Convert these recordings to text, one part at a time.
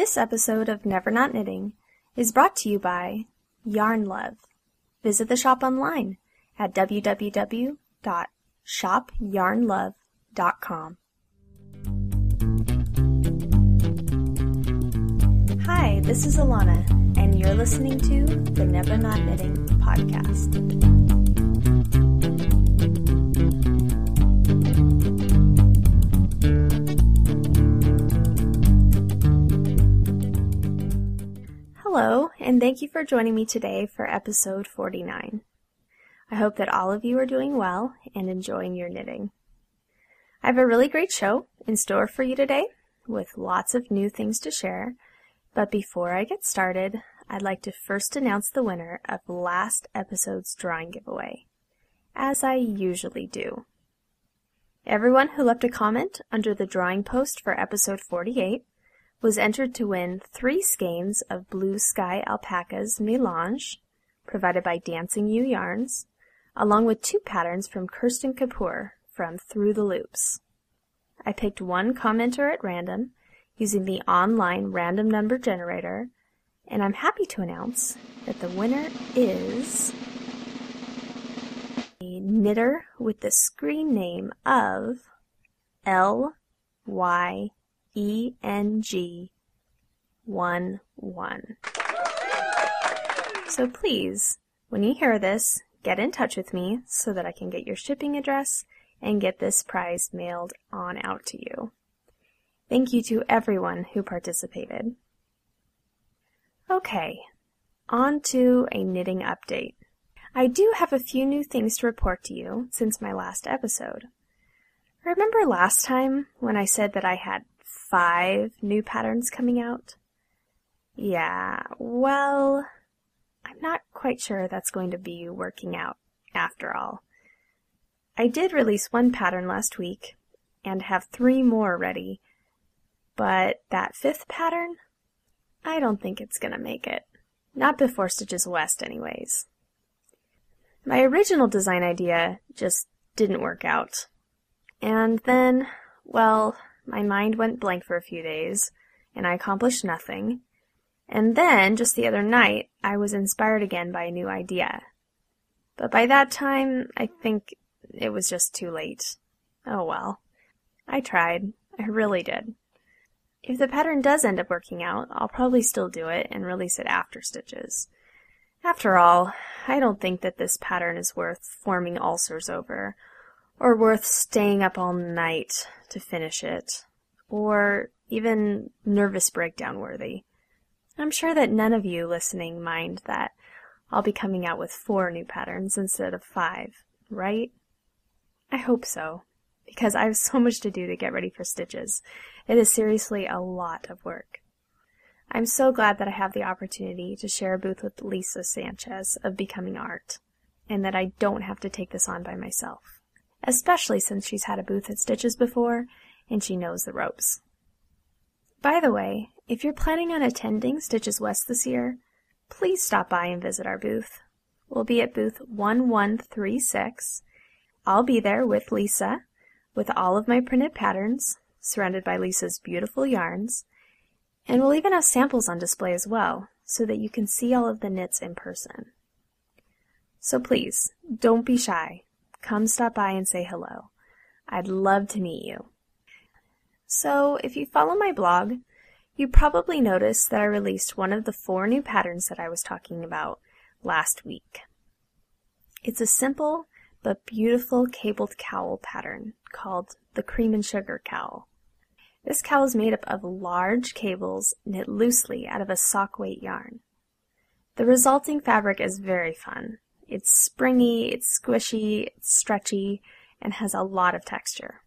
This episode of Never Not Knitting is brought to you by Yarn Love. Visit the shop online at www.shopyarnlove.com. Hi, this is Alana, and you're listening to the Never Not Knitting podcast. Hello, and thank you for joining me today for episode 49. I hope that all of you are doing well and enjoying your knitting. I have a really great show in store for you today with lots of new things to share. But before I get started, I'd like to first announce the winner of last episode's drawing giveaway, as I usually do. Everyone who left a comment under the drawing post for episode 48 was entered to win three skeins of Blue Sky Alpacas Melange, provided by Dancing You Yarns, along with two patterns from Kirsten Kapur from Through the Loops. I picked one commenter at random using the online random number generator, and I'm happy to announce that the winner is a knitter with the screen name of L Y E N G 1 1. So please, when you hear this, get in touch with me so that I can get your shipping address and get this prize mailed on out to you. Thank you to everyone who participated. Okay, on to a knitting update. I do have a few new things to report to you since my last episode. Remember last time when I said that I had five new patterns coming out? Yeah, well, I'm not quite sure that's going to be working out after all. I did release one pattern last week and have three more ready, but that fifth pattern, I don't think it's gonna make it. Not before Stitches West anyways. My original design idea just didn't work out. And then, well, my mind went blank for a few days, and I accomplished nothing. And then, just the other night, I was inspired again by a new idea. But by that time, I think it was just too late. Oh well. I tried. I really did. If the pattern does end up working out, I'll probably still do it and release it after stitches. After all, I don't think that this pattern is worth forming ulcers over, or worth staying up all night to finish it, or even nervous breakdown worthy. I'm sure that none of you listening mind that I'll be coming out with four new patterns instead of five, right? I hope so, because I have so much to do to get ready for stitches. It is seriously a lot of work. I'm so glad that I have the opportunity to share a booth with Lisa Sanchez of Becoming Art, and that I don't have to take this on by myself especially since she's had a booth at Stitches before and she knows the ropes. By the way, if you're planning on attending Stitches West this year, please stop by and visit our booth. We'll be at booth 1136. I'll be there with Lisa, with all of my printed patterns, surrounded by Lisa's beautiful yarns, and we'll even have samples on display as well, so that you can see all of the knits in person. So please, don't be shy come stop by and say hello. I'd love to meet you. So, if you follow my blog, you probably noticed that I released one of the four new patterns that I was talking about last week. It's a simple but beautiful cabled cowl pattern called the Cream and Sugar Cowl. This cowl is made up of large cables knit loosely out of a sock weight yarn. The resulting fabric is very fun. It's springy, it's squishy, it's stretchy, and has a lot of texture.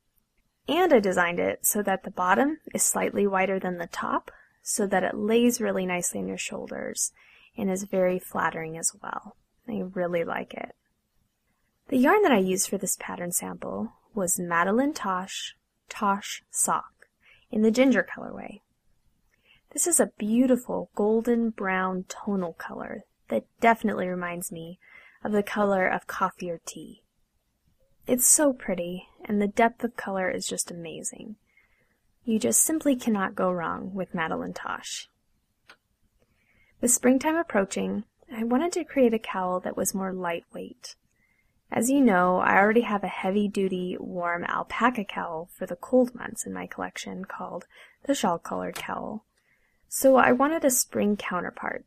And I designed it so that the bottom is slightly wider than the top, so that it lays really nicely on your shoulders and is very flattering as well. I really like it. The yarn that I used for this pattern sample was Madeline Tosh Tosh Sock in the ginger colorway. This is a beautiful golden brown tonal color that definitely reminds me of the color of coffee or tea. It's so pretty, and the depth of color is just amazing. You just simply cannot go wrong with Madeline Tosh. With springtime approaching, I wanted to create a cowl that was more lightweight. As you know, I already have a heavy-duty, warm alpaca cowl for the cold months in my collection called the shawl-collared cowl. So I wanted a spring counterpart.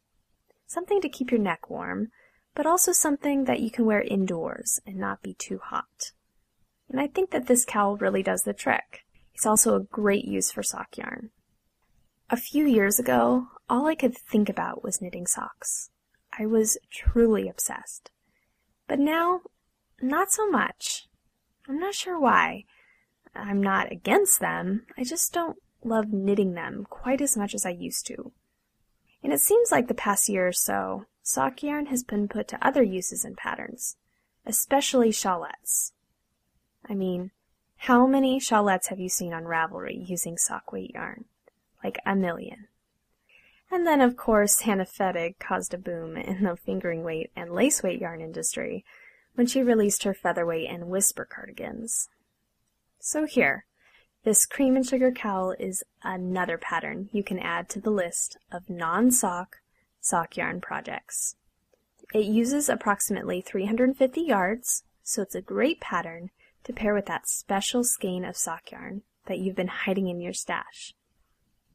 Something to keep your neck warm, but also something that you can wear indoors and not be too hot. And I think that this cowl really does the trick. It's also a great use for sock yarn. A few years ago, all I could think about was knitting socks. I was truly obsessed. But now not so much. I'm not sure why. I'm not against them, I just don't love knitting them quite as much as I used to. And it seems like the past year or so, sock yarn has been put to other uses and patterns, especially shawlettes. I mean, how many shawlettes have you seen on Ravelry using sock weight yarn? Like a million. And then, of course, Hannah Fettig caused a boom in the fingering weight and lace weight yarn industry when she released her featherweight and whisper cardigans. So here, this cream and sugar cowl is another pattern you can add to the list of non-sock sock yarn projects. It uses approximately 350 yards, so it's a great pattern to pair with that special skein of sock yarn that you've been hiding in your stash.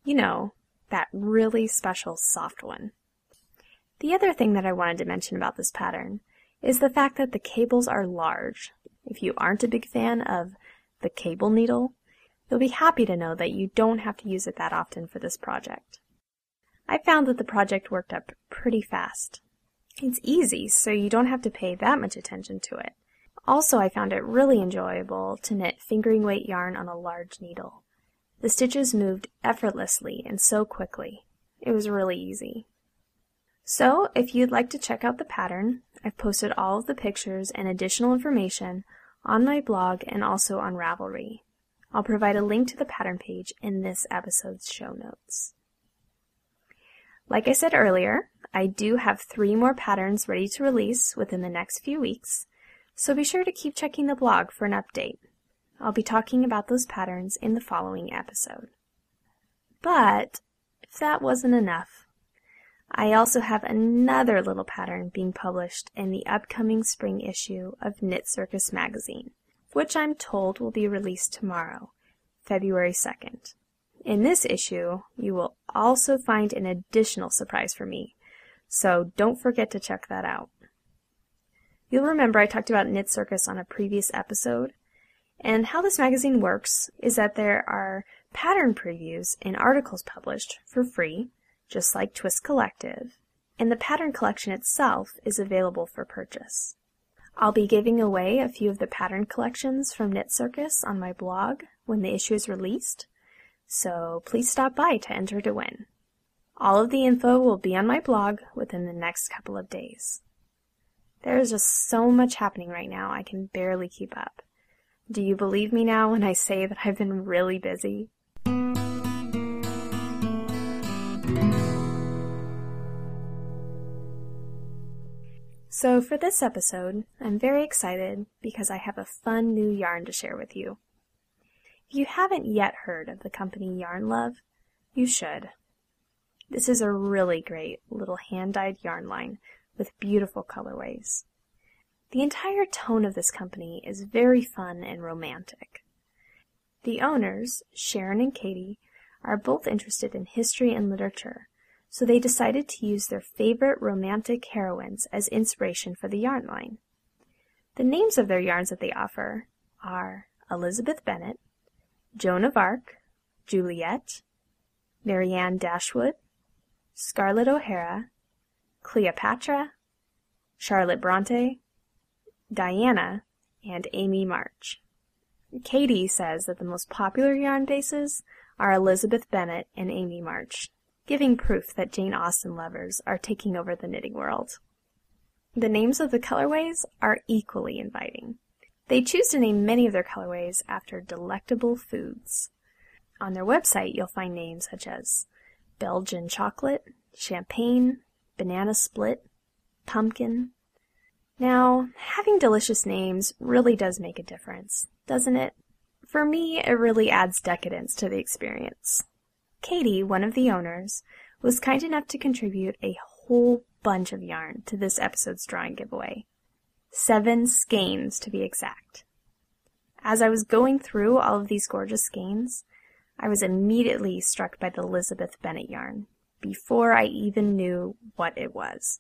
You know, that really special soft one. The other thing that I wanted to mention about this pattern is the fact that the cables are large. If you aren't a big fan of the cable needle, you'll be happy to know that you don't have to use it that often for this project. I found that the project worked up pretty fast. It's easy, so you don't have to pay that much attention to it. Also, I found it really enjoyable to knit fingering weight yarn on a large needle. The stitches moved effortlessly and so quickly. It was really easy. So, if you'd like to check out the pattern, I've posted all of the pictures and additional information on my blog and also on Ravelry. I'll provide a link to the pattern page in this episode's show notes. Like I said earlier, I do have three more patterns ready to release within the next few weeks, so be sure to keep checking the blog for an update. I'll be talking about those patterns in the following episode. But, if that wasn't enough, I also have another little pattern being published in the upcoming spring issue of Knit Circus magazine, which I'm told will be released tomorrow, February 2nd. In this issue, you will also find an additional surprise for me, so don't forget to check that out. You'll remember I talked about Knit Circus on a previous episode, and how this magazine works is that there are pattern previews and articles published for free just like Twist Collective, and the pattern collection itself is available for purchase. I'll be giving away a few of the pattern collections from Knit Circus on my blog when the issue is released, so please stop by to enter to win. All of the info will be on my blog within the next couple of days. There is just so much happening right now, I can barely keep up. Do you believe me now when I say that I've been really busy? So for this episode, I'm very excited because I have a fun new yarn to share with you. If you haven't yet heard of the company Yarn Love, you should. This is a really great little hand-dyed yarn line with beautiful colorways. The entire tone of this company is very fun and romantic. The owners, Sharon and Katie, are both interested in history and literature, so they decided to use their favorite romantic heroines as inspiration for the yarn line. The names of their yarns that they offer are Elizabeth Bennet, Joan of Arc, Juliet, Marianne Dashwood, Scarlett O'Hara, Cleopatra, Charlotte Bronte, Diana, and Amy March. Katie says that the most popular yarn bases are Elizabeth Bennet and Amy March, giving proof that Jane Austen lovers are taking over the knitting world. The names of the colorways are equally inviting. They choose to name many of their colorways after delectable foods. On their website, you'll find names such as Belgian chocolate, champagne, banana split, pumpkin. Now, having delicious names really does make a difference, doesn't it? for me, it really adds decadence to the experience. Katie, one of the owners, was kind enough to contribute a whole bunch of yarn to this episode's drawing giveaway. Seven skeins, to be exact. As I was going through all of these gorgeous skeins, I was immediately struck by the Elizabeth Bennet yarn, before I even knew what it was.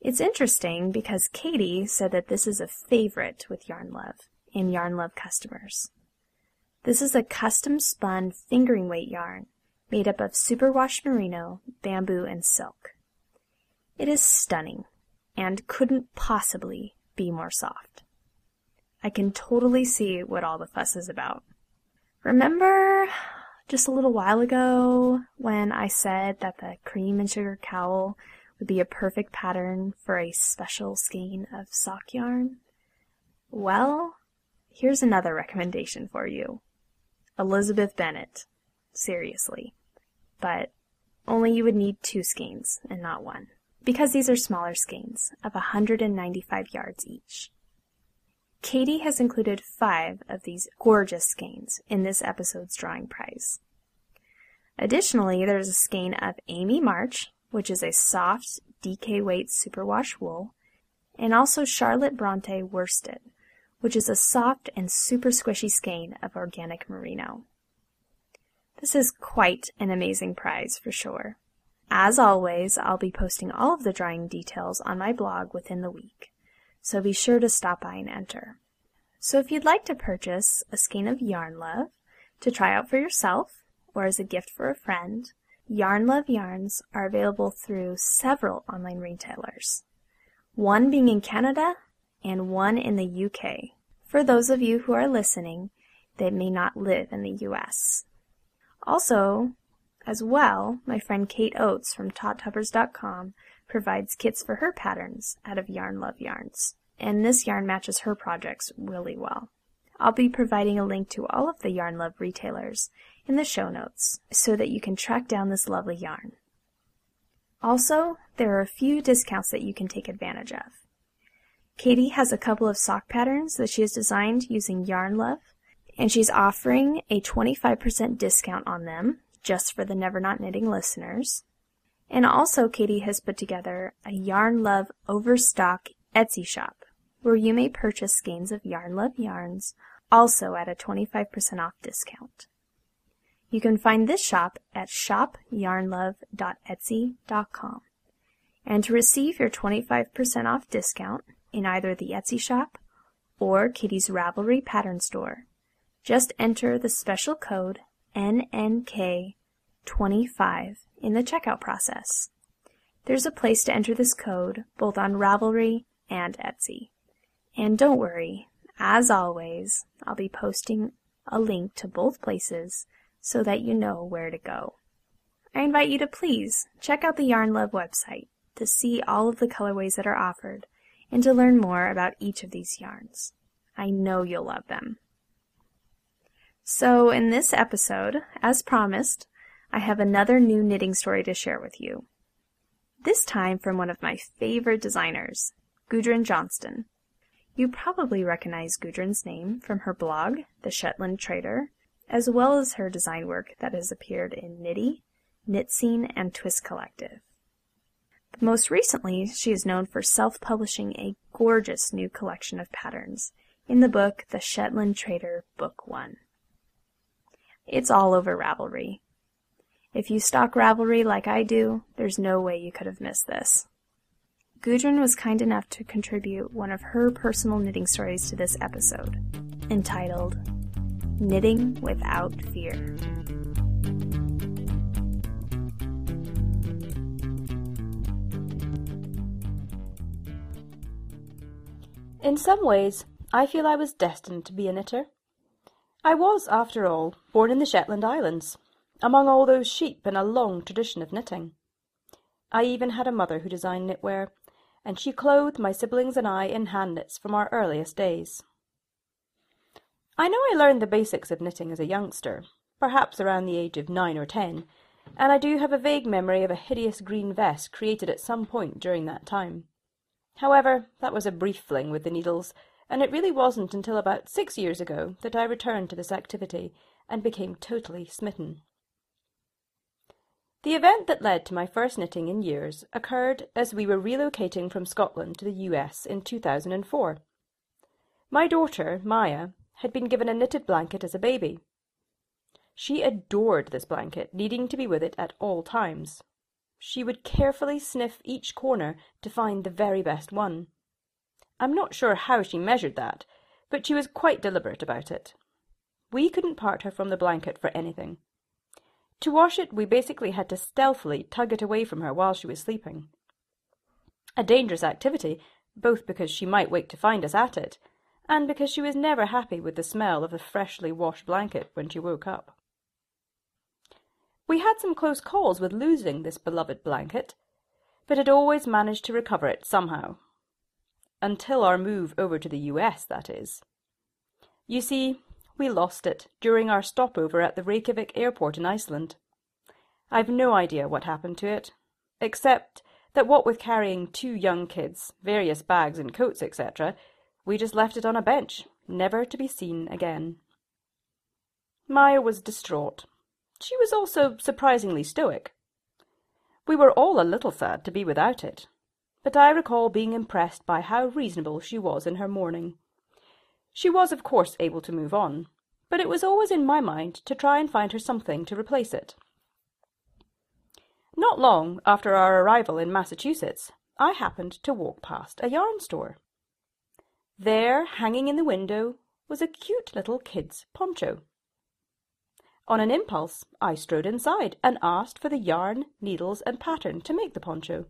It's interesting because Katie said that this is a favorite with Yarn Love and Yarn Love customers. This is a custom spun fingering weight yarn made up of superwash merino, bamboo, and silk. It is stunning and couldn't possibly be more soft. I can totally see what all the fuss is about. Remember just a little while ago when I said that the cream and sugar cowl would be a perfect pattern for a special skein of sock yarn? Well, here's another recommendation for you. Elizabeth Bennet. Seriously. But only you would need two skeins and not one because these are smaller skeins of 195 yards each. Katie has included five of these gorgeous skeins in this episode's drawing prize. Additionally, there's a skein of Amy March, which is a soft DK weight superwash wool, and also Charlotte Bronte worsted, which is a soft and super squishy skein of organic merino. This is quite an amazing prize for sure. As always, I'll be posting all of the drawing details on my blog within the week, so be sure to stop by and enter. So if you'd like to purchase a skein of Yarn Love to try out for yourself or as a gift for a friend, Yarn Love yarns are available through several online retailers, one being in Canada and one in the UK, for those of you who are listening that may not live in the US. Also, as well, my friend Kate Oates from TotToppers.com provides kits for her patterns out of Yarn Love yarns, and this yarn matches her projects really well. I'll be providing a link to all of the Yarn Love retailers in the show notes so that you can track down this lovely yarn. Also, there are a few discounts that you can take advantage of. Katie has a couple of sock patterns that she has designed using Yarn Love, and she's offering a 25% discount on them just for the Never Not Knitting listeners. And also, Katie has put together a Yarn Love Overstock Etsy shop where you may purchase skeins of Yarn Love yarns also at a 25% off discount. You can find this shop at shopyarnlove.etsy.com. And to receive your 25% off discount in either the Etsy shop or Katie's Ravelry pattern store, just enter the special code NNK25 in the checkout process. There's a place to enter this code both on Ravelry and Etsy. And don't worry, as always, I'll be posting a link to both places so that you know where to go. I invite you to please check out the Yarn Love website to see all of the colorways that are offered and to learn more about each of these yarns. I know you'll love them. So, in this episode, as promised, I have another new knitting story to share with you. This time from one of my favorite designers, Gudrun Johnston. You probably recognize Gudrun's name from her blog, The Shetland Trader, as well as her design work that has appeared in Knitty, Knitscene, and Twist Collective. But most recently, she is known for self-publishing a gorgeous new collection of patterns in the book The Shetland Trader Book 1. It's all over Ravelry. If you stalk Ravelry like I do, there's no way you could have missed this. Gudrun was kind enough to contribute one of her personal knitting stories to this episode, entitled Knitting Without Fear. In some ways, I feel I was destined to be a knitter. I was, after all, born in the Shetland Islands, among all those sheep and a long tradition of knitting. I even had a mother who designed knitwear, and she clothed my siblings and I in hand knits from our earliest days. I know I learned the basics of knitting as a youngster, perhaps around the age of nine or ten, and I do have a vague memory of a hideous green vest created at some point during that time. However, that was a brief fling with the needles, and it really wasn't until about six years ago that I returned to this activity and became totally smitten. The event that led to my first knitting in years occurred as we were relocating from Scotland to the US in 2004. My daughter, Maya, had been given a knitted blanket as a baby. She adored this blanket, needing to be with it at all times. She would carefully sniff each corner to find the very best one. I'm not sure how she measured that, but she was quite deliberate about it. We couldn't part her from the blanket for anything. To wash it, we basically had to stealthily tug it away from her while she was sleeping. A dangerous activity, both because she might wake to find us at it, and because she was never happy with the smell of the freshly washed blanket when she woke up. We had some close calls with losing this beloved blanket, but had always managed to recover it somehow. Until our move over to the US, that is. You see, we lost it during our stopover at the Reykjavik airport in Iceland. I've no idea what happened to it, except that what with carrying two young kids, various bags and coats, etc., we just left it on a bench, never to be seen again. Maya was distraught. She was also surprisingly stoic. We were all a little sad to be without it, but I recall being impressed by how reasonable she was in her mourning. She was, of course, able to move on, but it was always in my mind to try and find her something to replace it. Not long after our arrival in Massachusetts, I happened to walk past a yarn store. There, hanging in the window, was a cute little kid's poncho. On an impulse, I strode inside and asked for the yarn, needles, and pattern to make the poncho.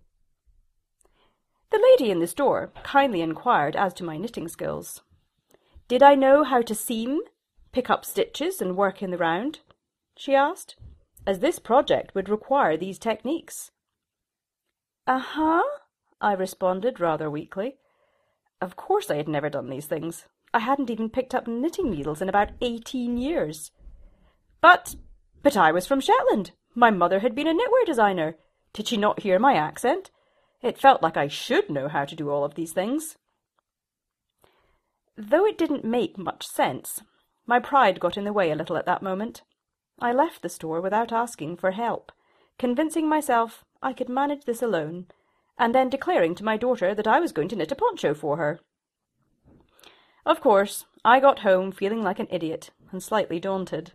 The lady in the store kindly inquired as to my knitting skills. Did I know how to seam, pick up stitches, and work in the round? she asked, as this project would require these techniques. Uh-huh, I responded rather weakly. Of course I had never done these things. I hadn't even picked up knitting needles in about eighteen years. But, but I was from Shetland. My mother had been a knitwear designer. Did she not hear my accent? It felt like I should know how to do all of these things. Though it didn't make much sense, my pride got in the way a little at that moment. I left the store without asking for help, convincing myself I could manage this alone, and then declaring to my daughter that I was going to knit a poncho for her. Of course, I got home feeling like an idiot and slightly daunted.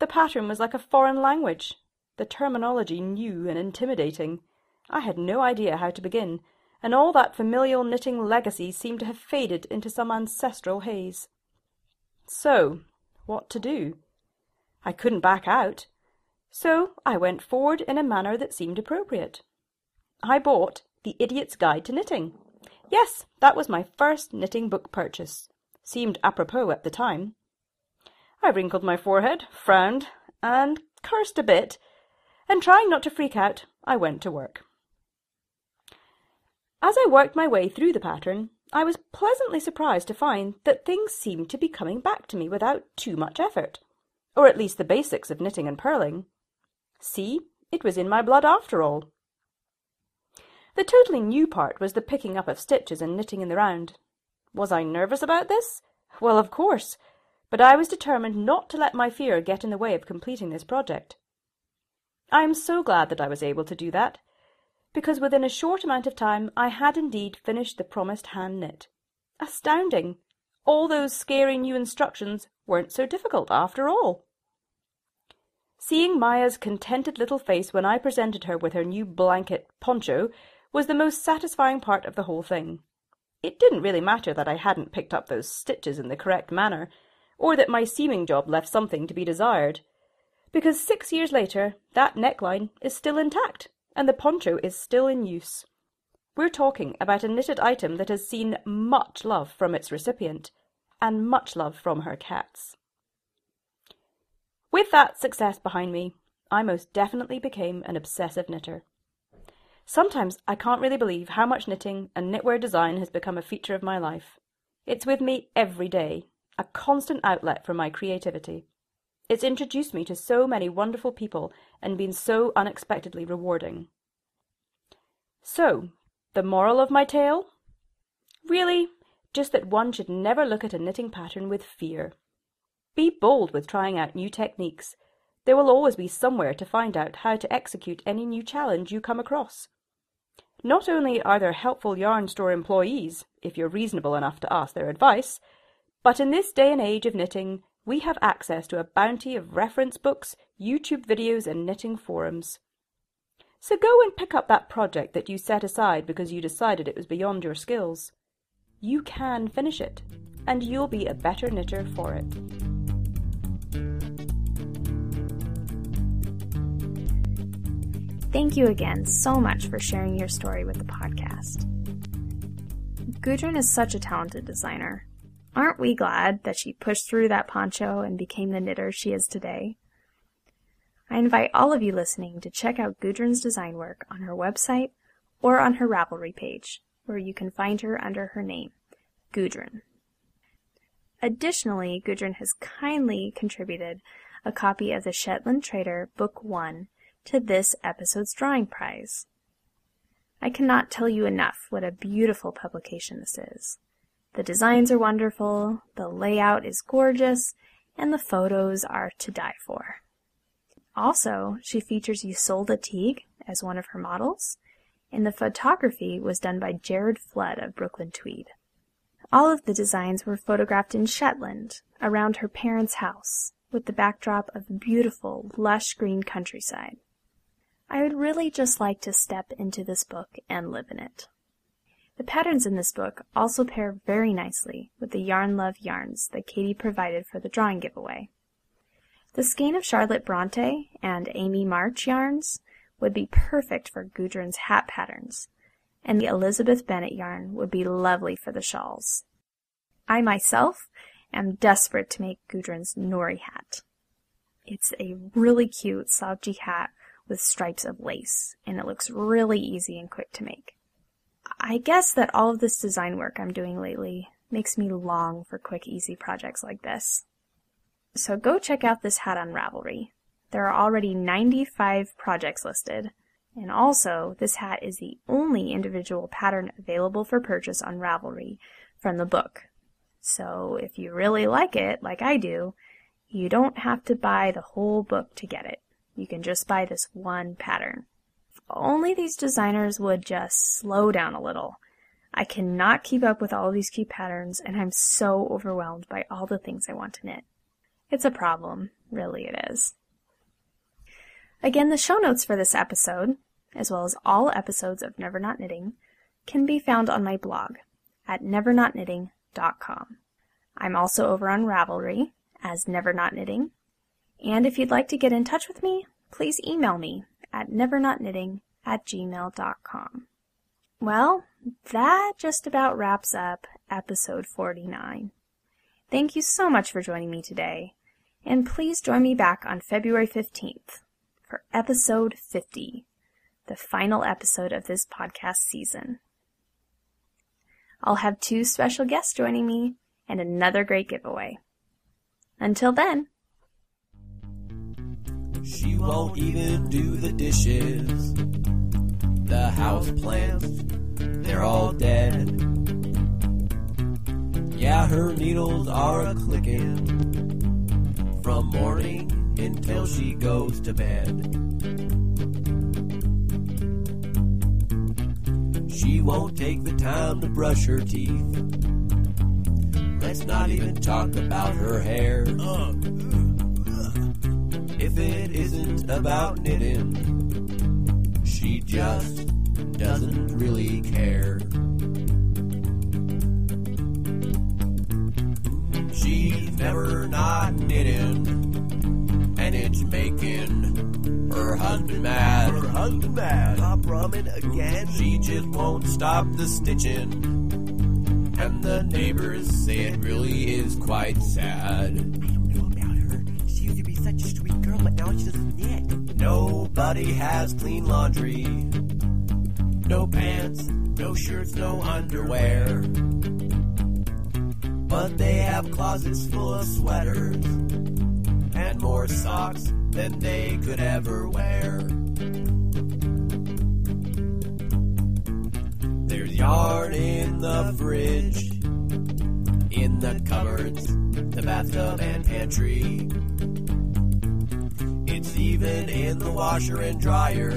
The pattern was like a foreign language, the terminology new and intimidating. I had no idea how to begin, and all that familial knitting legacy seemed to have faded into some ancestral haze. So, what to do? I couldn't back out, so I went forward in a manner that seemed appropriate. I bought The Idiot's Guide to Knitting. Yes, that was my first knitting book purchase. Seemed apropos at the time. I wrinkled my forehead, frowned, and cursed a bit, and trying not to freak out, I went to work. As I worked my way through the pattern, I was pleasantly surprised to find that things seemed to be coming back to me without too much effort, or at least the basics of knitting and purling. See, it was in my blood after all. The totally new part was the picking up of stitches and knitting in the round. Was I nervous about this? Well, of course but I was determined not to let my fear get in the way of completing this project. I am so glad that I was able to do that, because within a short amount of time I had indeed finished the promised hand knit. Astounding! All those scary new instructions weren't so difficult after all. Seeing Maya's contented little face when I presented her with her new blanket poncho was the most satisfying part of the whole thing. It didn't really matter that I hadn't picked up those stitches in the correct manner, or that my seaming job left something to be desired. Because six years later, that neckline is still intact, and the poncho is still in use. We're talking about a knitted item that has seen much love from its recipient, and much love from her cats. With that success behind me, I most definitely became an obsessive knitter. Sometimes I can't really believe how much knitting and knitwear design has become a feature of my life. It's with me every day, a constant outlet for my creativity. It's introduced me to so many wonderful people and been so unexpectedly rewarding. So, the moral of my tale? Really, just that one should never look at a knitting pattern with fear. Be bold with trying out new techniques. There will always be somewhere to find out how to execute any new challenge you come across. Not only are there helpful yarn store employees, if you're reasonable enough to ask their advice, but in this day and age of knitting, we have access to a bounty of reference books, YouTube videos, and knitting forums. So go and pick up that project that you set aside because you decided it was beyond your skills. You can finish it, and you'll be a better knitter for it. Thank you again so much for sharing your story with the podcast. Gudrun is such a talented designer. Aren't we glad that she pushed through that poncho and became the knitter she is today? I invite all of you listening to check out Gudrun's design work on her website or on her Ravelry page, where you can find her under her name, Gudrun. Additionally, Gudrun has kindly contributed a copy of the Shetland Trader Book 1 to this episode's drawing prize. I cannot tell you enough what a beautiful publication this is. The designs are wonderful, the layout is gorgeous, and the photos are to die for. Also, she features Ysolda Teague as one of her models, and the photography was done by Jared Flood of Brooklyn Tweed. All of the designs were photographed in Shetland, around her parents' house, with the backdrop of beautiful, lush green countryside. I would really just like to step into this book and live in it. The patterns in this book also pair very nicely with the Yarn Love yarns that Katie provided for the drawing giveaway. The skein of Charlotte Bronte and Amy March yarns would be perfect for Gudrun's hat patterns, and the Elizabeth Bennet yarn would be lovely for the shawls. I myself am desperate to make Gudrun's Nori hat. It's a really cute slouchy hat with stripes of lace, and it looks really easy and quick to make. I guess that all of this design work I'm doing lately makes me long for quick, easy projects like this. So go check out this hat on Ravelry. There are already 95 projects listed, and also this hat is the only individual pattern available for purchase on Ravelry from the book. So if you really like it, like I do, you don't have to buy the whole book to get it. You can just buy this one pattern. Only these designers would just slow down a little. I cannot keep up with all these cute patterns, and I'm so overwhelmed by all the things I want to knit. It's a problem, really it is. Again, the show notes for this episode, as well as all episodes of Never Not Knitting, can be found on my blog at nevernotknitting.com. I'm also over on Ravelry as Never Not Knitting, and if you'd like to get in touch with me, please email me at nevernotknitting at gmail.com. Well, that just about wraps up episode 49. Thank you so much for joining me today, and please join me back on February 15th for episode 50, the final episode of this podcast season. I'll have two special guests joining me and another great giveaway. Until then, she won't even do the dishes. The house plants, they're all dead. Yeah, her needles are a clicking from morning until she goes to bed. She won't take the time to brush her teeth. Let's not even talk about her hair. Uh if it isn't about knitting. She just doesn't really care. She's never not knitting, and it's making her husband mad. Her husband mad. Top Ramen again. She just won't stop the stitching, and the neighbors say it really is quite sad. Nobody has clean laundry. No pants, no shirts, no underwear. But they have closets full of sweaters and more socks than they could ever wear. There's yarn in the fridge in the cupboards, the bathtub and pantry. Even in the washer and dryer.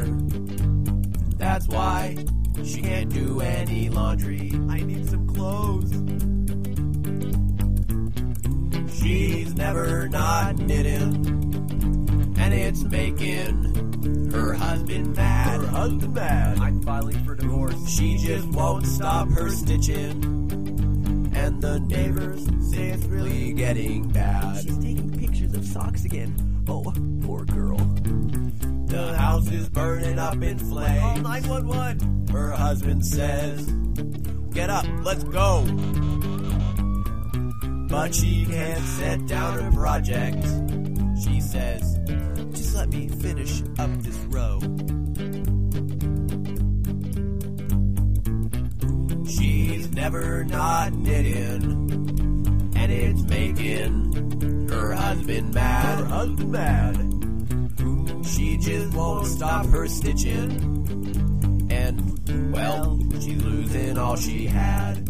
That's why she can't do any laundry. I need some clothes. She's never not knitting, and it's making her husband mad. Her husband mad. I'm filing for divorce. She just won't stop her stitching, and the neighbors say it's really getting bad. She's taking pictures of socks again. Oh, poor girl. The house is burning up in flames. Call flames. 911. Her husband says, Get up, let's go. But she can't set down her project. She says, Just let me finish up this row. She's never not knitting, and it's making her husband Her mad. husband mad. She just won't stop her stitching, and well, she's losing all she had.